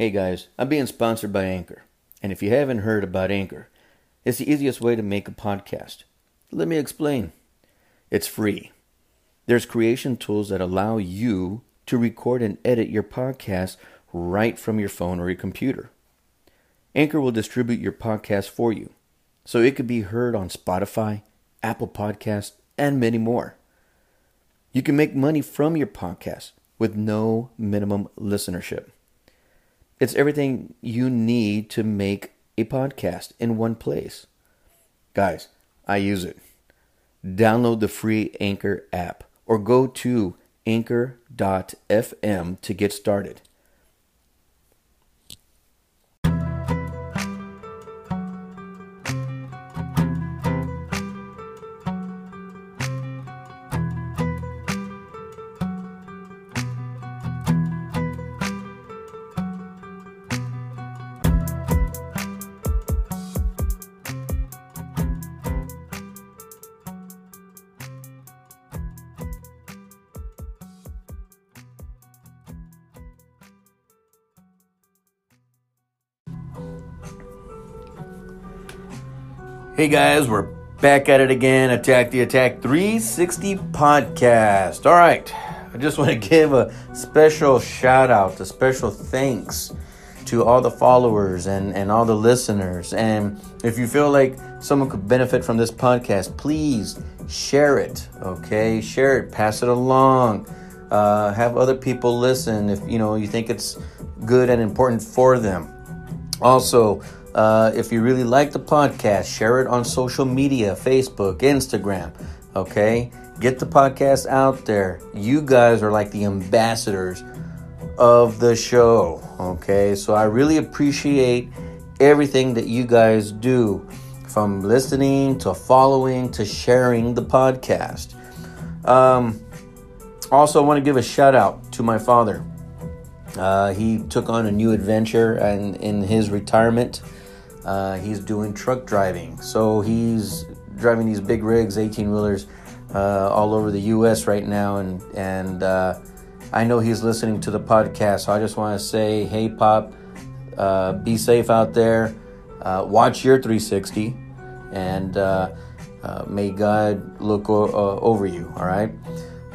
Hey guys, I'm being sponsored by Anchor. And if you haven't heard about Anchor, it's the easiest way to make a podcast. Let me explain. It's free. There's creation tools that allow you to record and edit your podcast right from your phone or your computer. Anchor will distribute your podcast for you, so it could be heard on Spotify, Apple Podcasts, and many more. You can make money from your podcast with no minimum listenership. It's everything you need to make a podcast in one place. Guys, I use it. Download the free Anchor app or go to anchor.fm to get started. Hey guys, we're back at it again. Attack the Attack 360 podcast. All right, I just want to give a special shout out, a special thanks to all the followers and, and all the listeners. And if you feel like someone could benefit from this podcast, please share it. Okay, share it, pass it along. Uh, have other people listen if you know you think it's good and important for them. Also, uh, if you really like the podcast, share it on social media Facebook, Instagram. Okay? Get the podcast out there. You guys are like the ambassadors of the show. Okay? So I really appreciate everything that you guys do from listening to following to sharing the podcast. Um, also, I want to give a shout out to my father. Uh, he took on a new adventure and in his retirement. Uh, he's doing truck driving. So he's driving these big rigs, 18 wheelers, uh, all over the U.S. right now. And, and uh, I know he's listening to the podcast. So I just want to say, hey, Pop, uh, be safe out there. Uh, watch your 360. And uh, may God look o- over you. All right.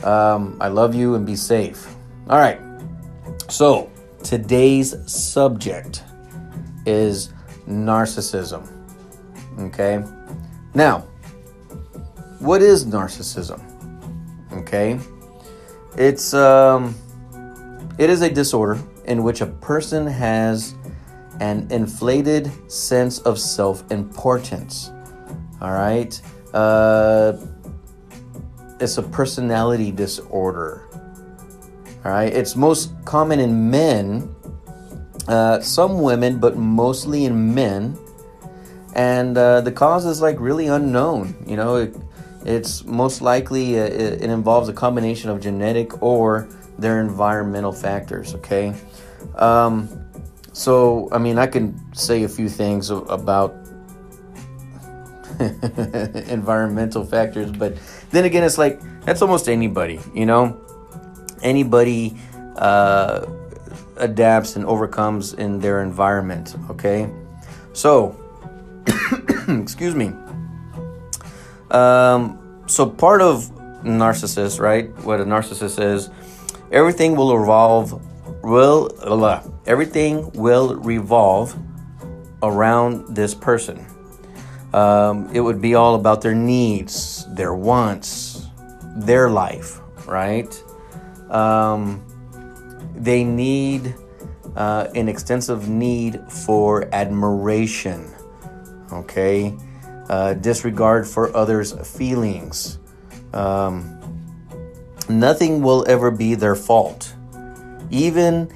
Um, I love you and be safe. All right. So today's subject is narcissism. Okay? Now, what is narcissism? Okay? It's um it is a disorder in which a person has an inflated sense of self-importance. All right? Uh it's a personality disorder. All right? It's most common in men uh, some women, but mostly in men. And uh, the cause is like really unknown. You know, it, it's most likely uh, it, it, involves a combination of genetic or their environmental factors. Okay, um, so I mean, I can say a few things about environmental factors, but then again, it's like that's almost anybody. You know, anybody. Uh, adapts and overcomes in their environment. Okay, so excuse me. Um, so part of narcissist, right? What a narcissist is, everything will revolve. Will uh, everything will revolve around this person? Um, it would be all about their needs, their wants, their life, right? Um, they need uh, an extensive need for admiration, okay? Uh, disregard for others' feelings. Um, nothing will ever be their fault, even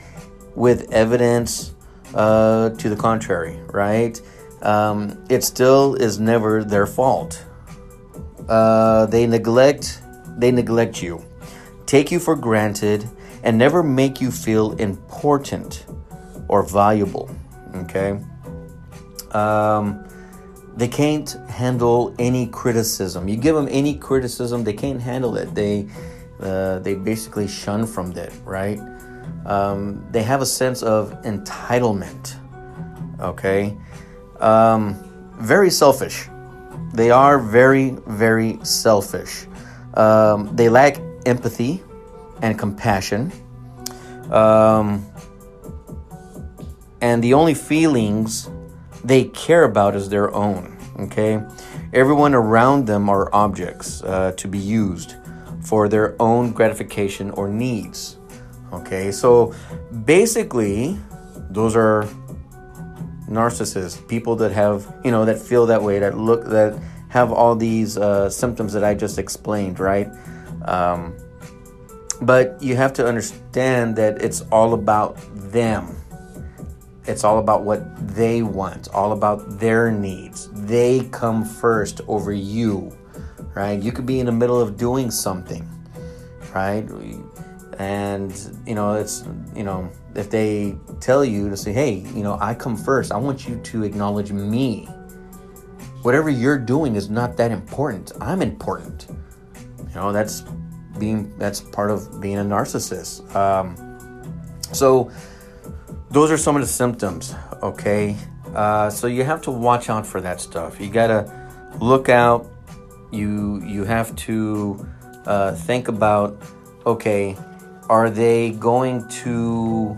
with evidence uh, to the contrary, right? Um, it still is never their fault. Uh, they neglect, they neglect you, take you for granted, and never make you feel important or valuable. Okay? Um, they can't handle any criticism. You give them any criticism, they can't handle it. They uh, they basically shun from it, right? Um, they have a sense of entitlement. Okay, um, very selfish. They are very, very selfish. Um, they lack empathy and compassion. Um, and the only feelings they care about is their own. Okay, everyone around them are objects uh, to be used for their own gratification or needs. Okay, so basically, those are narcissists, people that have, you know, that feel that way, that look, that have all these uh, symptoms that I just explained, right? Um, but you have to understand that it's all about them. It's all about what they want, all about their needs. They come first over you, right? You could be in the middle of doing something, right? And, you know, it's, you know, if they tell you to say, hey, you know, I come first, I want you to acknowledge me. Whatever you're doing is not that important. I'm important. You know, that's being, that's part of being a narcissist. Um, so, those are some of the symptoms, okay? Uh, so you have to watch out for that stuff. You gotta look out. You you have to uh, think about, okay, are they going to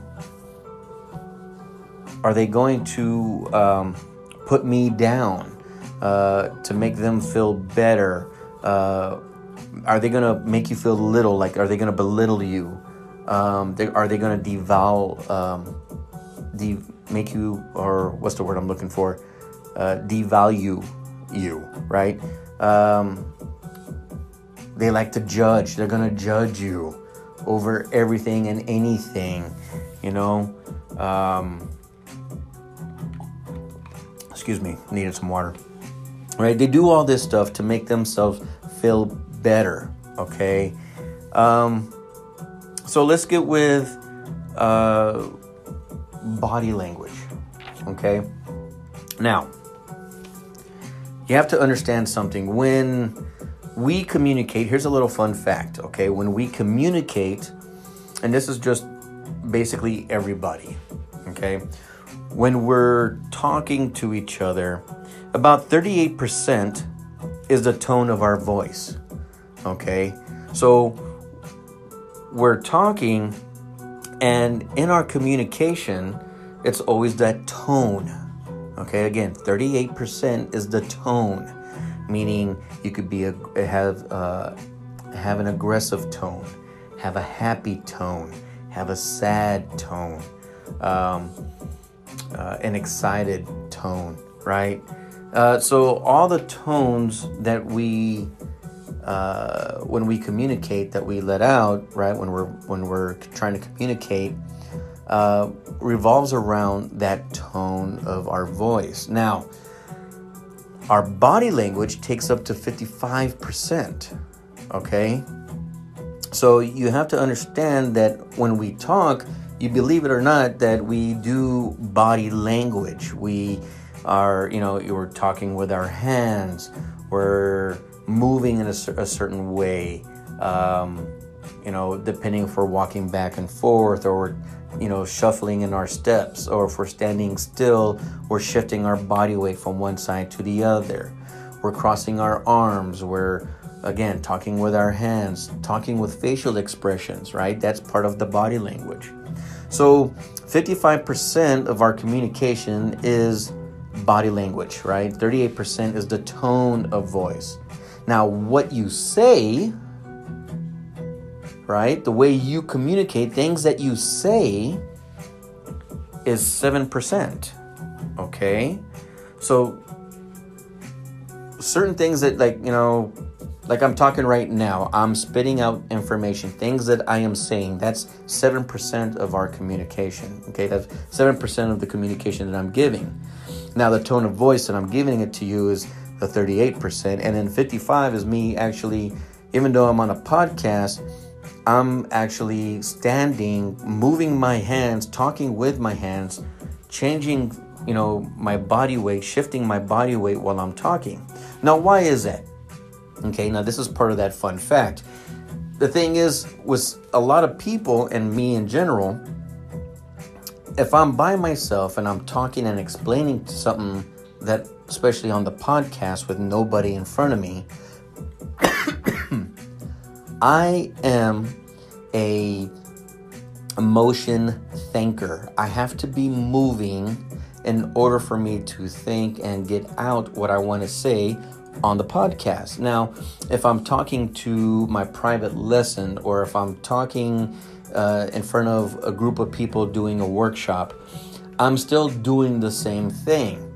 are they going to um, put me down uh, to make them feel better? Uh, are they to make you feel little? Like, are they to belittle you? Um, they, are they to devalue, um, de- make you, or what's the word I'm looking for? Uh, devalue you, right? Um, they like to judge. They're to judge you over everything and anything, you know. Um, excuse me, needed some water. Right? They do all this stuff to make themselves feel better, okay? Um, so let's get with uh, body language, okay? Now, you have to understand something. When we communicate, here's a little fun fact, okay? When we communicate, and this is just basically everybody, okay? when we're talking to each other, about 38% is the tone of our voice. Okay? So we're talking, and in our communication, it's always that tone. Okay, again, 38% is the tone, meaning you could be a, have uh, have an aggressive tone, have a happy tone, have a sad tone. Um, uh, an excited tone, right? Uh, so all the tones that we uh, when we communicate that we let out, right? When we're when we're trying to communicate, uh, revolves around that tone of our voice. Now, our body language takes up to fifty five percent. Okay, so you have to understand that when we talk, you believe it or not that we do body language. We are, you know, we're talking with our hands, we're moving in a, a certain way, um, you know, depending if we're walking back and forth or you know, shuffling in our steps, or if we're standing still, we're shifting our body weight from one side to the other. We're crossing our arms, we're again talking with our hands, talking with facial expressions, right? That's part of the body language. So 55% of our communication is body language, right? 38% is the tone of voice. Now, what you say, right? The way you communicate, things that you say is 7%. Okay? So certain things that like, you know, like I'm talking right now, I'm spitting out information, things that I am saying. That's 7% of our communication. Okay, that's 7% of the communication that I'm giving. Now, the tone of voice that I'm giving it to you is the 38%. And then 55 is me actually, even though I'm on a podcast, I'm actually standing, moving my hands, talking with my hands, changing, you know, my body weight, shifting my body weight while I'm talking. Now, why is that? Okay, now this is part of that fun fact. The thing is, with a lot of people and me in general, if I'm by myself and I'm talking and explaining to something that, especially on the podcast with nobody in front of me, I am a emotion thinker. I have to be moving in order for me to think and get out what I want to say on the podcast. Now, if I'm talking to my private lesson or if I'm talking uh, in front of a group of people doing a workshop, I'm still doing the same thing.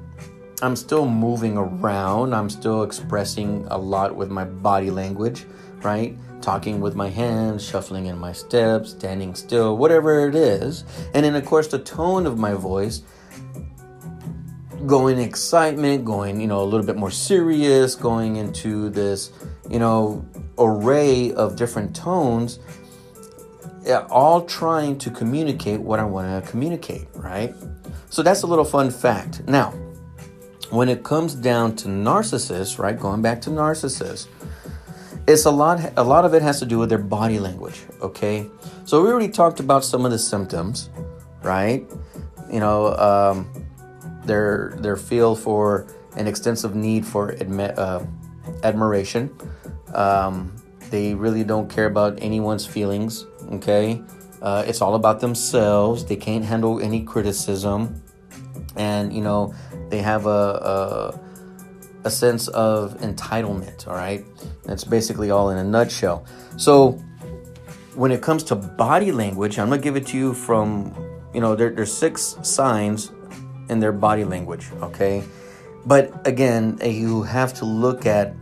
I'm still moving around. I'm still expressing a lot with my body language, right? Talking with my hands, shuffling in my steps, standing still, whatever it is. And then, of course, the tone of my voice going excitement, going, you know, a little bit more serious, going into this, you know, array of different tones, all trying to communicate what I want to communicate, right? So that's a little fun fact. Now, when it comes down to narcissists, right? Going back to narcissists, it's a lot a lot of it has to do with their body language, okay? So we already talked about some of the symptoms, right? You know, um, their their feel for an extensive need for admi- uh, admiration. Um, they really don't care about anyone's feelings. Okay, uh, it's all about themselves. They can't handle any criticism, and you know they have a, a a sense of entitlement. All right, that's basically all in a nutshell. So when it comes to body language, I'm gonna give it to you from you know there, there's six signs in their body language, okay? But again, eh, you have to look at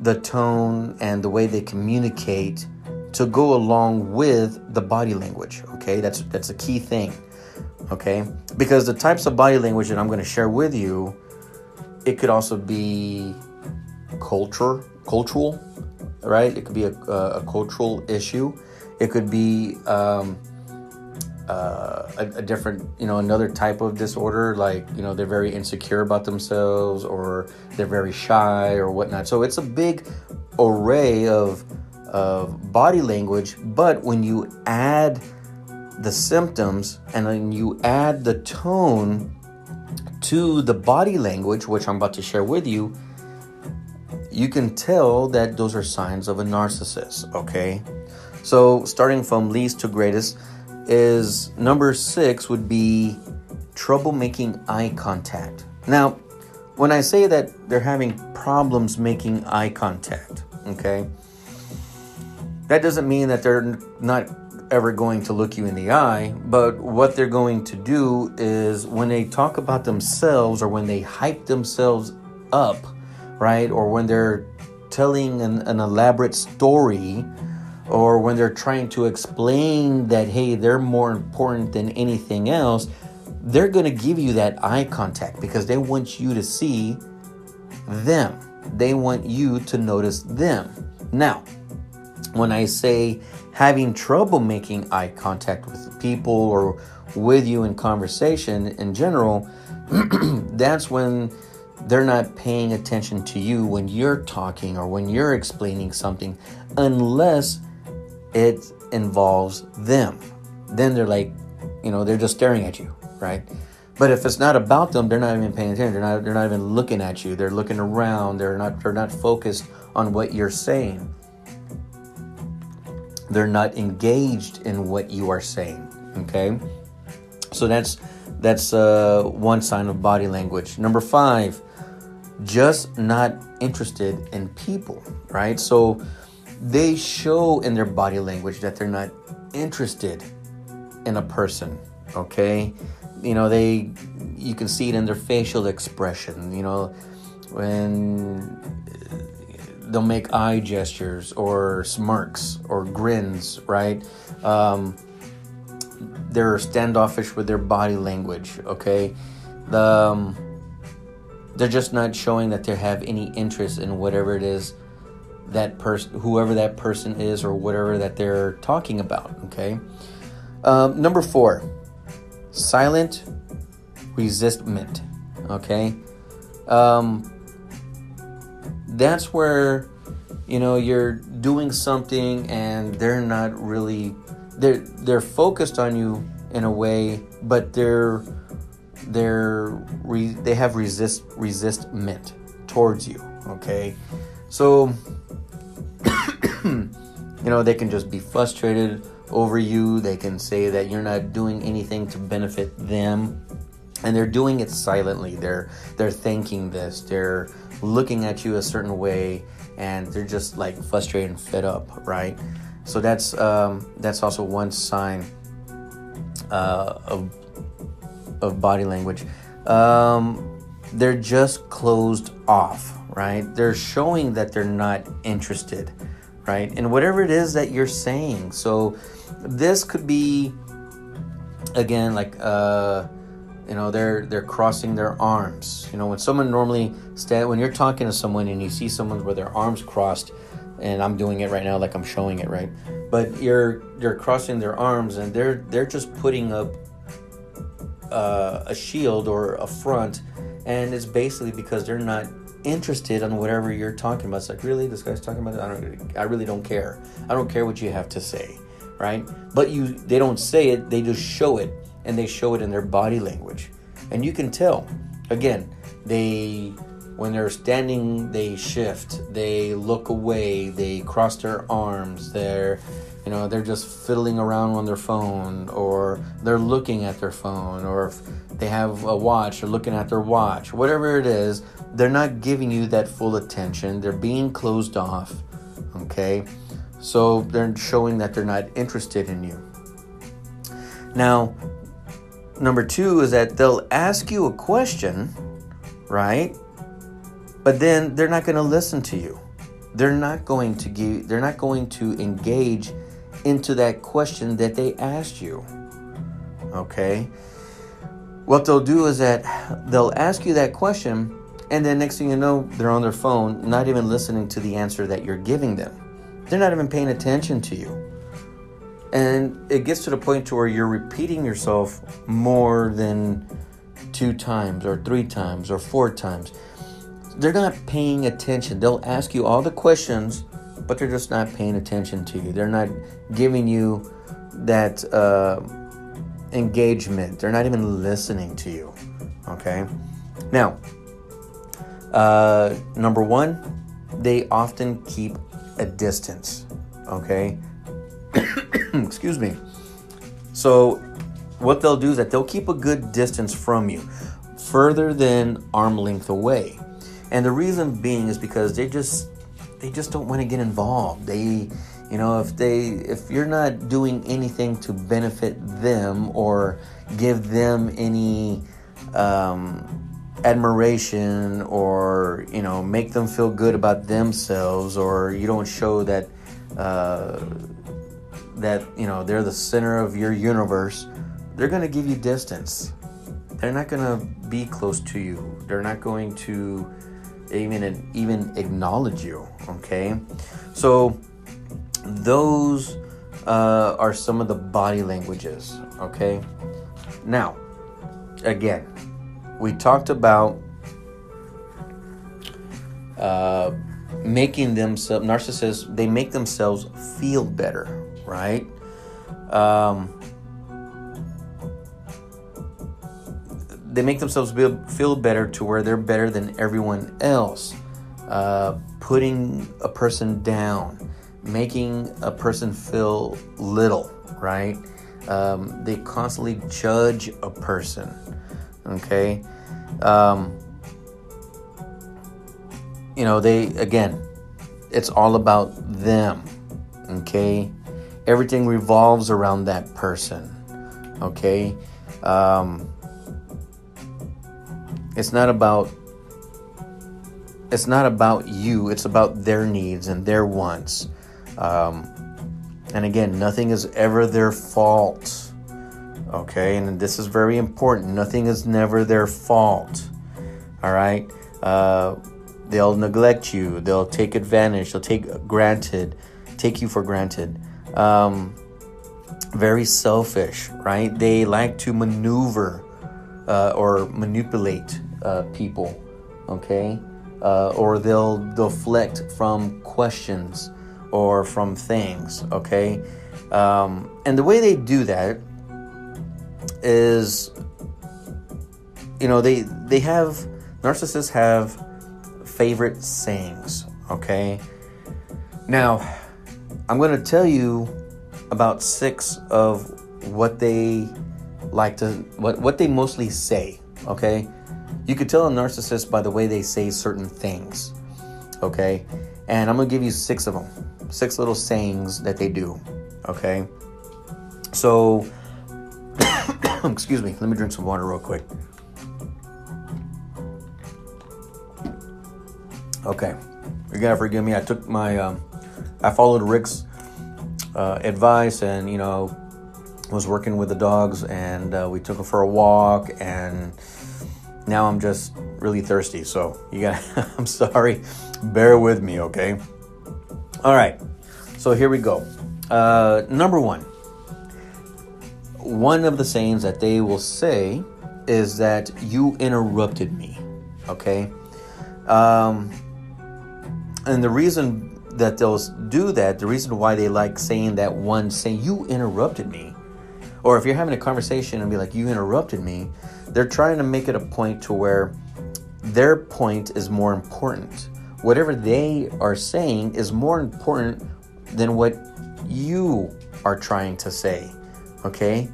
the tone and the way they communicate to go along with the body language, okay? That's that's a key thing. Okay? Because the types of body language that I'm going to share with you, it could also be culture, cultural, right? It could be a, a, a cultural issue. It could be um, uh, a, a, different, you know, another type of disorder, like, you know, they're very insecure about themselves or they're very shy or whatnot. So it's a big array of, of body language, but when you add the symptoms and then you add the tone to the body language, which I'm about to share with you, you can tell that those are signs of a narcissist, okay? So, starting from least to greatest, is number six would be trouble making eye contact. Now, when I say that they're having problems making eye contact, okay, that doesn't mean that they're not ever going to look you in the eye, but what they're going to do is when they talk about themselves or when they hype themselves up, right, or when they're telling an, an elaborate story, or when they're trying to explain that, hey, they're more important than anything else, they're going to give you that eye contact because they want you to see them. They want you to notice them. Now, when I say having trouble making eye contact with people or with you in conversation in general, that's when they're not paying attention to you when you're talking or when you're explaining something unless it involves them. Then they're like, you know, they're just staring at you, right? But if it's not about them, they're not even paying attention. They're not. They're not even looking at you. They're looking around. They're not. They're not focused on what you're saying. They're not engaged in what you are saying. Okay, so that's that's uh, one sign of body language. Number five, just not interested in people. Right. So they show in their body language that they're not interested in a person okay you know they you can see it in their facial expression you know when they'll make eye gestures or smirks or grins right um, they're standoffish with their body language okay the um, they're just not showing that they have any interest in whatever it is that person, whoever that person is, or whatever that they're talking about. Okay. Um, number four, silent resistment. Okay. Um, that's where you know you're doing something and they're not really they're they're focused on you in a way, but they're they're re, they have resist resistment towards you. Okay, so you know they can just be frustrated over you. They can say that you're not doing anything to benefit them, and they're doing it silently. They're they're thinking this. They're looking at you a certain way, and they're just like frustrated and fed up, right? So that's um, that's also one sign uh, of of body language. Um, they're just closed off, right? They're showing that they're not interested, right? And whatever it is that you're saying. So this could be again like uh you know they're they're crossing their arms. You know when someone normally stand when you're talking to someone and you see someone with their arms crossed and I'm doing it right now like I'm showing it right? But you're you're crossing their arms and they're they're just putting up uh, a shield or a front and it's basically because they're not interested on whatever you're talking about. It's like really? This guy's talking about it? I don't I really don't care. I don't care what you have to say right? But you they don't say it, they just show it and they show it in their body language. And you can tell. Again, they when they're standing, they shift, they look away, they cross their arms, they're you know, they're just fiddling around on their phone or they're looking at their phone or if they have a watch, they're looking at their watch. Whatever it is, they're not giving you that full attention. They're being closed off. Okay? So they're showing that they're not interested in you. Now, number two is that they'll ask you a question, right? But then they're not going to listen to you. They're not going to give, they're not going to engage into that question that they asked you. Okay? What they'll do is that they'll ask you that question, and then next thing you know, they're on their phone, not even listening to the answer that you're giving them. They're not even paying attention to you. And it gets to the point to where you're repeating yourself more than two times or three times or four times. They're not paying attention. They'll ask you all the questions, but they're just not paying attention to you. They're not giving you that uh, engagement. They're not even listening to you. Okay? Now, uh, number one, they often keep a distance. Okay? Excuse me. So, what they'll do is that they'll keep a good distance from you, further than arm length away. And the reason being is because they just they just don't want to get involved. They you know, if they if you're not doing anything to benefit them or give them any um, admiration or you know make them feel good about themselves or you don't show that uh, that you know they're the center of your universe they're going to give you distance. They're not going to be close to you. They're not going to even even acknowledge you okay? So those uh, are some of the body languages okay? Now again we talked about uh, making themselves narcissists they make themselves feel better right? Um, they make themselves feel better to where they're better than everyone else. Uh, putting a person down making a person feel little right? Um, they constantly judge a person okay? Um, you know they again it's all about them okay everything revolves around that person okay um, it's not about it's not about you it's about their needs and their wants um, and again nothing is ever their fault Okay, and this is very important. Nothing is never their fault. All right, uh, they'll neglect you. They'll take advantage. They'll take granted, take you for granted. Um, very selfish, right? They like to maneuver uh, or manipulate uh, people. Okay, uh, or they'll deflect from questions or from things. Okay, um, and the way they do that is you know they they have narcissists have favorite sayings okay now i'm going to tell you about six of what they like to what what they mostly say okay? You could tell a narcissist by the way they say certain things okay? And i'm going to give you six of them six little sayings that they do okay? So excuse me let me drink some water real quick. Okay, you gotta forgive me. I took my, um, I followed Rick's uh, advice, and you know, was working with the dogs, and uh, we took them for a walk, and now I'm just really thirsty. So you got, I'm sorry. Bear with me, okay? All right. So here we go. Uh, number one. One of the sayings that they will say is that you interrupted me. Okay. Um, and the reason that they'll do that, the reason why they like saying that one, saying you interrupted me, or if you're having a conversation and be like you interrupted me, they're trying to make it a point to where their point is more important. Whatever they are saying is more important than what you are trying to say. Okay?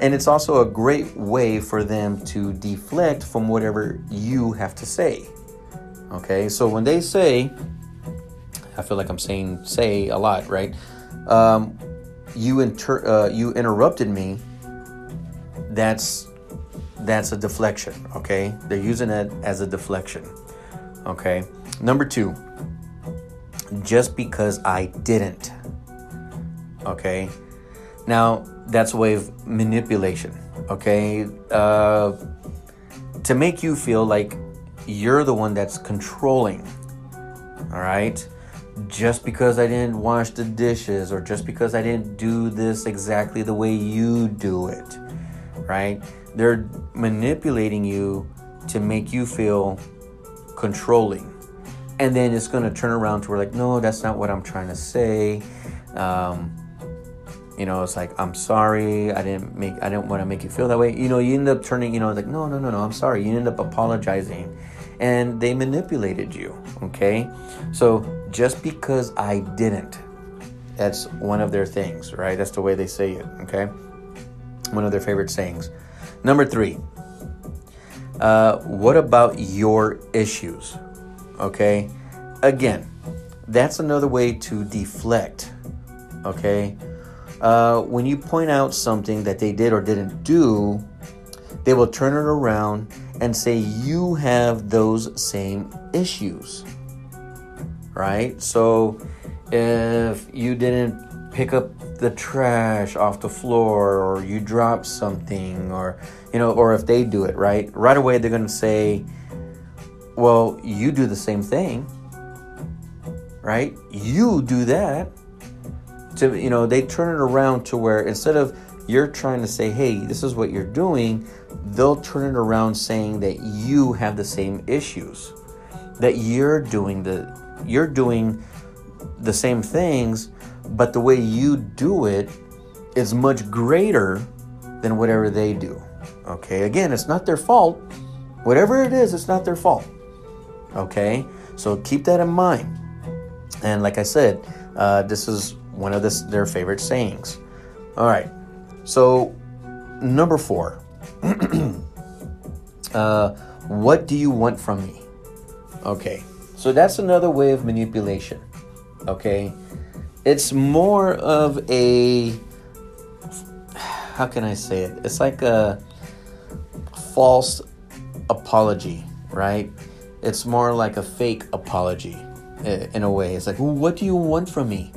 And it's also a great way for them to deflect from whatever you have to say. Okay? So when they say, I feel like I'm saying say a lot, right? Um, you inter- uh, you interrupted me. That's that's a deflection. Okay, they're using it as a deflection. Okay, number two. Just because I didn't. Okay, now that's a way of manipulation. Okay, uh, to make you feel like you're the one that's controlling. All right just because I didn't wash the dishes or just because I didn't do this exactly the way you do it, right? They're manipulating you to make you feel controlling. And then it's going to turn around to where, like, no, that's not what I'm trying to say. Um, you know, it's like, I'm sorry, I didn't make, I didn't want to make you feel that way. You know, you end up turning, you know, like, no, no, no, no, I'm sorry. You end up apologizing and they manipulated you, okay? So just because I didn't, that's one of their things, right? That's the way they say it, okay? One of their favorite sayings. Number three, uh, what about your issues? Okay, again, that's another way to deflect, okay? Uh, when you point out something that they did or didn't do, they will turn it around and say you have those same issues. Right? So if you didn't pick up the trash off the floor or you dropped something or you know or if they do it, right? Right away they're going to say well, you do the same thing. Right? You do that. To you know, they turn it around to where instead of you're trying to say, hey, this is what you're doing, they'll turn it around saying that you have the same issues. That you're doing the you're doing the same things, but the way you do it is much greater than whatever they do. Okay, again, it's not their fault. Whatever it is, it's not their fault. Okay, so keep that in mind. And like I said, uh, this is one of this, their favorite sayings. All right, so, number four. uh, what do you want from me? Okay, so that's another way of manipulation. Okay, it's more of a how can I say it? It's like a false apology, right? It's more like a fake apology in a way. It's like, what do you want from me?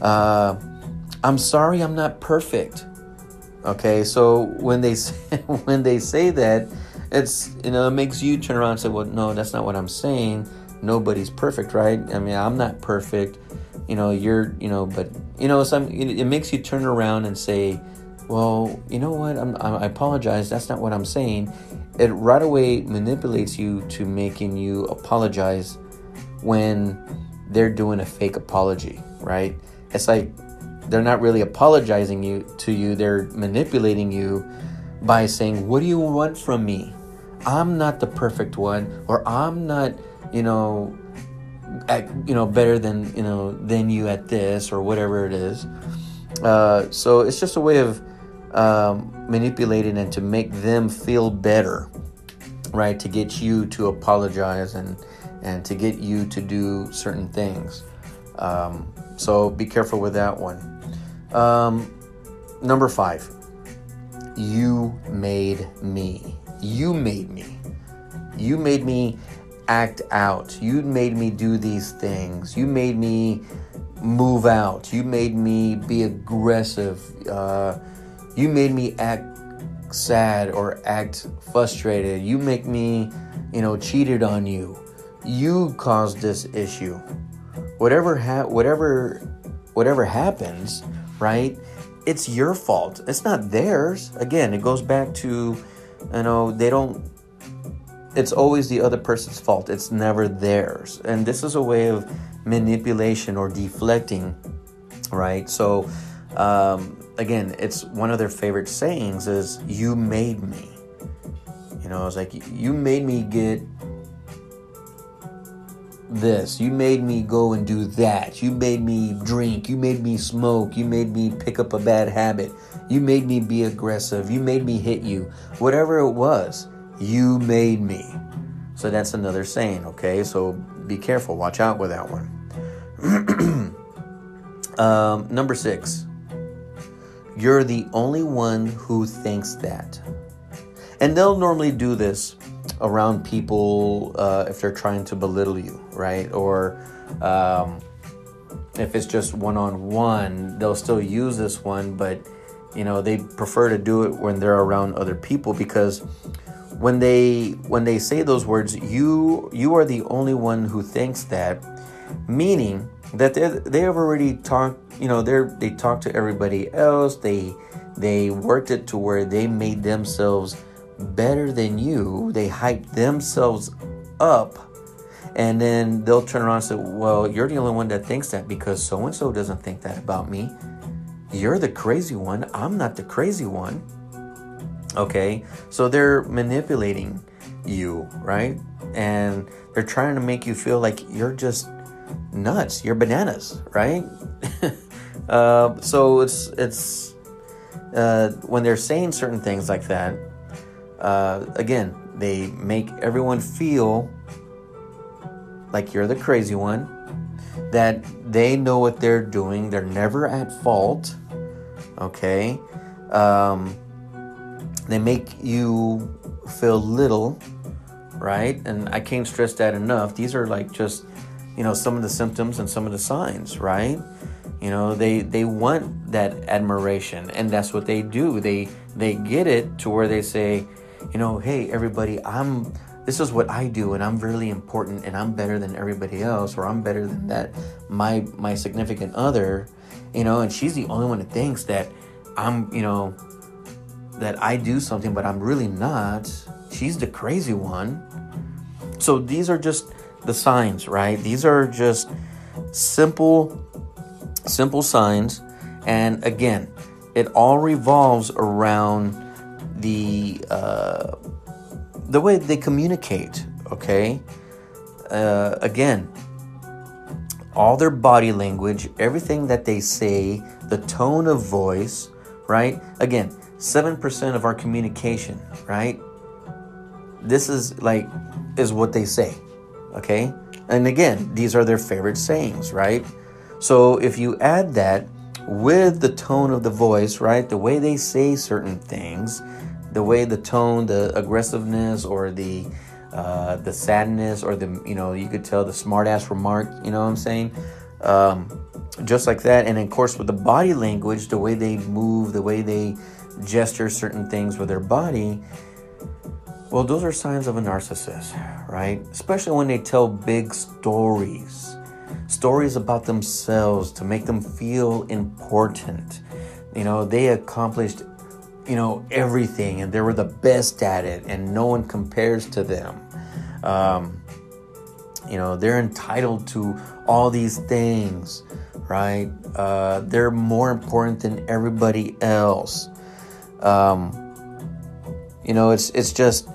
Uh, I'm sorry, I'm not perfect. Okay, so when they say, when they say that, it's you know it makes you turn around and say, well, no, that's not what I'm saying. Nobody's perfect, right? I mean, I'm not perfect. You know, you're you know, but you know, some it makes you turn around and say, well, you know what? I'm, I apologize. That's not what I'm saying. It right away manipulates you to making you apologize when they're doing a fake apology, right? It's like they're not really apologizing you to you they're manipulating you by saying, What do you want from me? I'm not the perfect one, or I'm not, you know, at, you know, better than you know than you at this or whatever it is. Uh, so it's just a way of um, manipulating and to make them feel better, right? To get you to apologize and and to get you to do certain things. Um, so be careful with that one. Um, number five, you made me. You made me. You made me act out. You made me do these things. You made me move out. You made me be aggressive. Uh, you made me act sad or act frustrated. You make me, you know, cheated on you. You caused this issue. Whatever ha- whatever whatever happens, right? It's your fault. It's not theirs. Again, it goes back to you know, they don't it's always the other person's fault. It's never theirs. And this is a way of manipulation or deflecting, right? So, um, again, it's one of their favorite sayings is "You made me." You know, it's like you made me get this. You made me go and do that. You made me drink. You made me smoke. You made me pick up a bad habit. You made me be aggressive. You made me hit you. Whatever it was you made me. So that's another saying, okay? So be careful. Watch out with that one. um, number six, you're the only one who thinks that. And they'll normally do this around people uh, if they're trying to belittle you, right? Or um, if it's just one on one, they'll still use this one, but you know they prefer to do it when they're around other people because when they when they say those words you you are the only one who thinks that meaning that they they have already talked you know they're they talk to everybody else they they worked it to where they made themselves better than you they hype themselves up and then they'll turn around and say well you're the only one that thinks that because so and so doesn't think that about me you're the crazy one i'm not the crazy one Okay, so they're manipulating you, right? And they're trying to make you feel like you're just nuts, you're bananas, right? uh, so it's it's uh, when they're saying certain things like that. Uh, again, they make everyone feel like you're the crazy one, that they know what they're doing, they're never at fault. Okay. Um, they make you feel little, right? And I can't stress that enough. These are like just, you know, some of the symptoms and some of the signs, right? You know, they they want that admiration, and that's what they do. They they get it to where they say, you know, hey everybody, I'm this is what I do and I'm really important and I'm better than everybody else or I'm better than that my my significant other, you know, and she's the only one that thinks that I'm, you know, that I do something, but I'm really not. She's the crazy one. So these are just the signs, right? These are just simple, simple signs. And again, it all revolves around the uh, the way they communicate. Okay. Uh, again, all their body language, everything that they say, the tone of voice, right? Again, 7% of our communication, right? This is like, is what they say, okay? And again, these are their favorite sayings, right? So if you add that with the tone of the voice, right? The way they say certain things, the way the tone, the aggressiveness, or the uh, the sadness, or the you know, you could tell the smartass remark. You know what I'm saying? Um, just like that, and of course with the body language, the way they move, the way they gesture certain things with their body, well, those are signs of a narcissist, right? Especially when they tell big stories, stories about themselves to make them feel important. You know, they accomplished, you know, everything and they were the best at it and no one compares to them. Um, you know, they're entitled to all these things, right? Uh, they're more important than everybody else. Um, You know, it's it's just,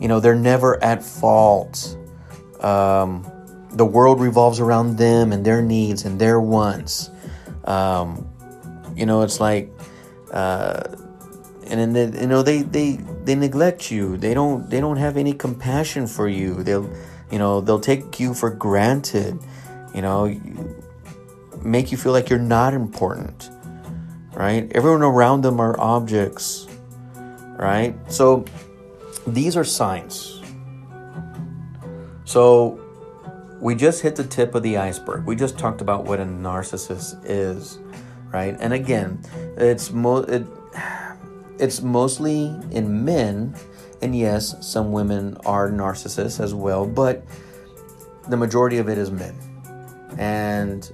you know, they're never at fault. Um, the world revolves around them and their needs and their wants. Um, you know, it's like, uh, and then you know they they they neglect you. They don't they don't have any compassion for you. They'll you know they'll take you for granted. You know, make you feel like you're not important. Right? Everyone around them are objects. Right? So these are signs. So we just hit the tip of the iceberg. We just talked about what a narcissist is, right? And again, it's mo- it, it's mostly in men, and yes, some women are narcissists as well, but the majority of it is men. And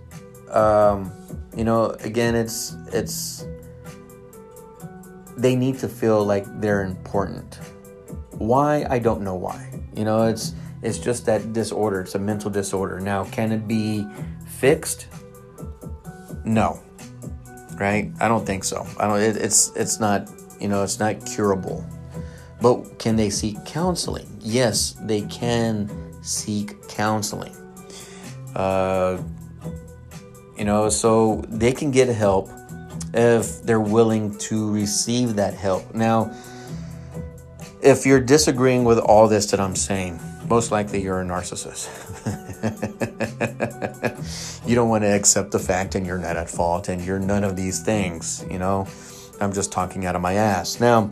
um, you know, again, it's it's they need to feel like they're important. Why? I don't know why. You know, it's it's just that disorder. It's a mental disorder. Now, can it be fixed? No. Right? I don't think so. I don't. It, it's it's not. You know, it's not curable. But can they seek counseling? Yes, they can seek counseling. Uh, you know, so they can get help if they're willing to receive that help. Now, if you're disagreeing with all this that I'm saying, most likely you're a narcissist. you don't want to accept the fact and you're not at fault and you're none of these things, you know. I'm just talking out of my ass. Now,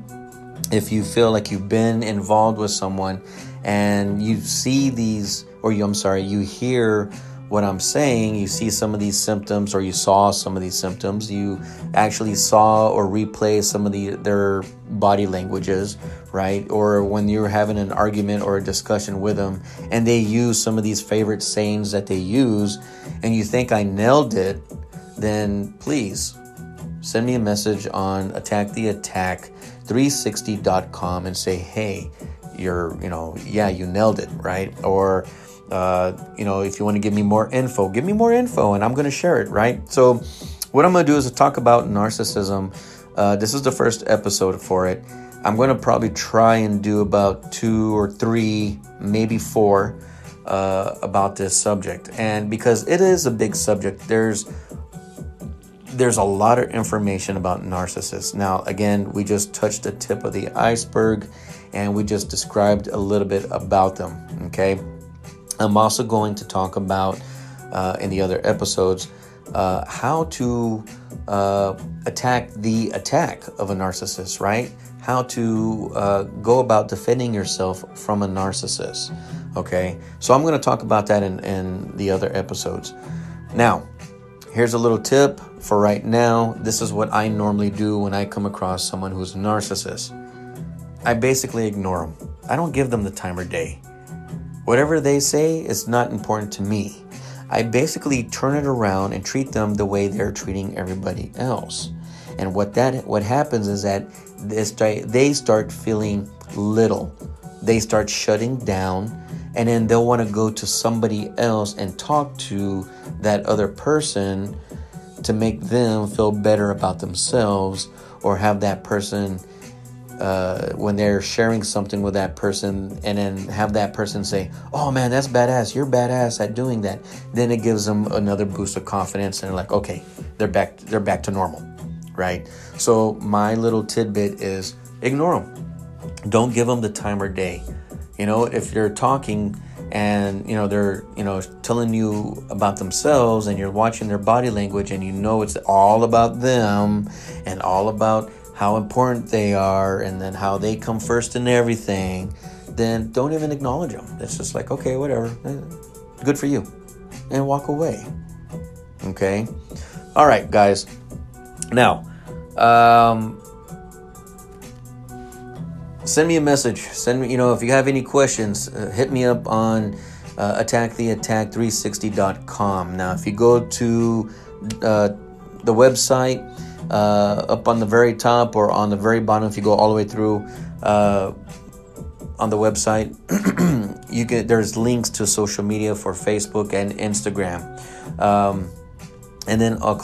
if you feel like you've been involved with someone and you see these or you I'm sorry, you hear what I'm saying, you see some of these symptoms or you saw some of these symptoms, you actually saw or replay some of the their body languages, right? Or when you're having an argument or a discussion with them and they use some of these favorite sayings that they use and you think I nailed it, then please send me a message on attacktheattack360.com and say, "Hey, you're, you know, yeah, you nailed it, right?" Or uh, you know, if you want to give me more info, give me more info and I'm going to share it, right? So, what I'm going to do is talk about narcissism. Uh, this is the first episode for it. I'm going to probably try and do about two or three, maybe four, uh, about this subject. And because it is a big subject, there's there's a lot of information about narcissists. Now, again, we just touched the tip of the iceberg, and we just described a little bit about them. Okay. I'm also going to talk about uh, in the other episodes uh, how to uh, attack the attack of a narcissist, right? How to uh, go about defending yourself from a narcissist. Okay, so I'm going to talk about that in, in the other episodes. Now, here's a little tip for right now. This is what I normally do when I come across someone who's a narcissist. I basically ignore them. I don't give them the time or day. Whatever they say is not important to me. I basically turn it around and treat them the way they're treating everybody else. And what that what happens is that they start, they start feeling little. They start shutting down and then they'll want to go to somebody else and talk to that other person to make them feel better about themselves or have that person uh, when they're sharing something with that person and then have that person say, Oh man, that's badass. You're badass at doing that. Then it gives them another boost of confidence and like, okay, they're back, they're back to normal. Right. So my little tidbit is ignore them. Don't give them the time or day. You know, if you're talking and you know they're you know telling you about themselves and you're watching their body language and you know it's all about them and all about how important they are and then how they come first in everything, then don't even acknowledge them. It's just like, okay, whatever, eh, good for you, and walk away. Okay? All right, guys. Now, um, send me a message. Send me, you know, if you have any questions, uh, hit me up on uh, attacktheattack360.com. Now, if you go to uh, the website, uh, up on the very top or on the very bottom if you go all the way through uh, on the website you get there's links to social media for facebook and instagram um, and then of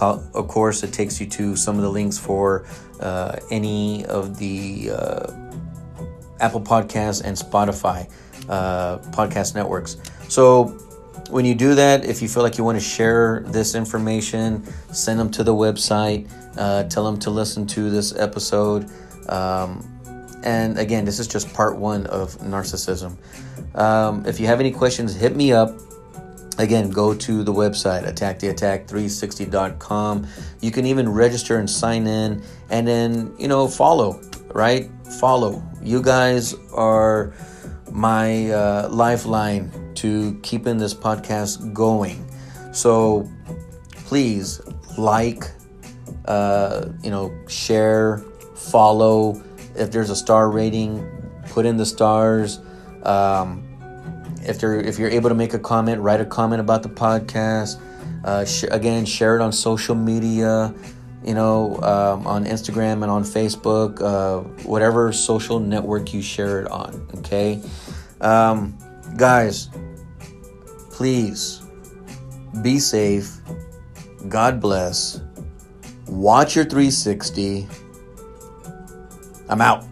course it takes you to some of the links for uh, any of the Apple Podcasts and Spotify uh, podcast networks. So when you do that, if you feel like you want to share this information, send them to the website. Uh, tell them to listen to this episode. Um, and again, this is just part one of narcissism. Um, if you have any questions, hit me up. Again, go to the website, attacktheattack360.com. You can even register and sign in and then, you know, follow, right? Follow. You guys are my uh, lifeline to keeping this podcast going. So please like, uh, you know, share, follow. If there's a star rating, put in the stars. Um, if you're if you're able to make a comment, write a comment about the podcast. Uh, sh- again, share it on social media. You know, um, on Instagram and on Facebook, uh, whatever social network you share it on. Okay, um, guys, please be safe. God bless. Watch your 360. I'm out.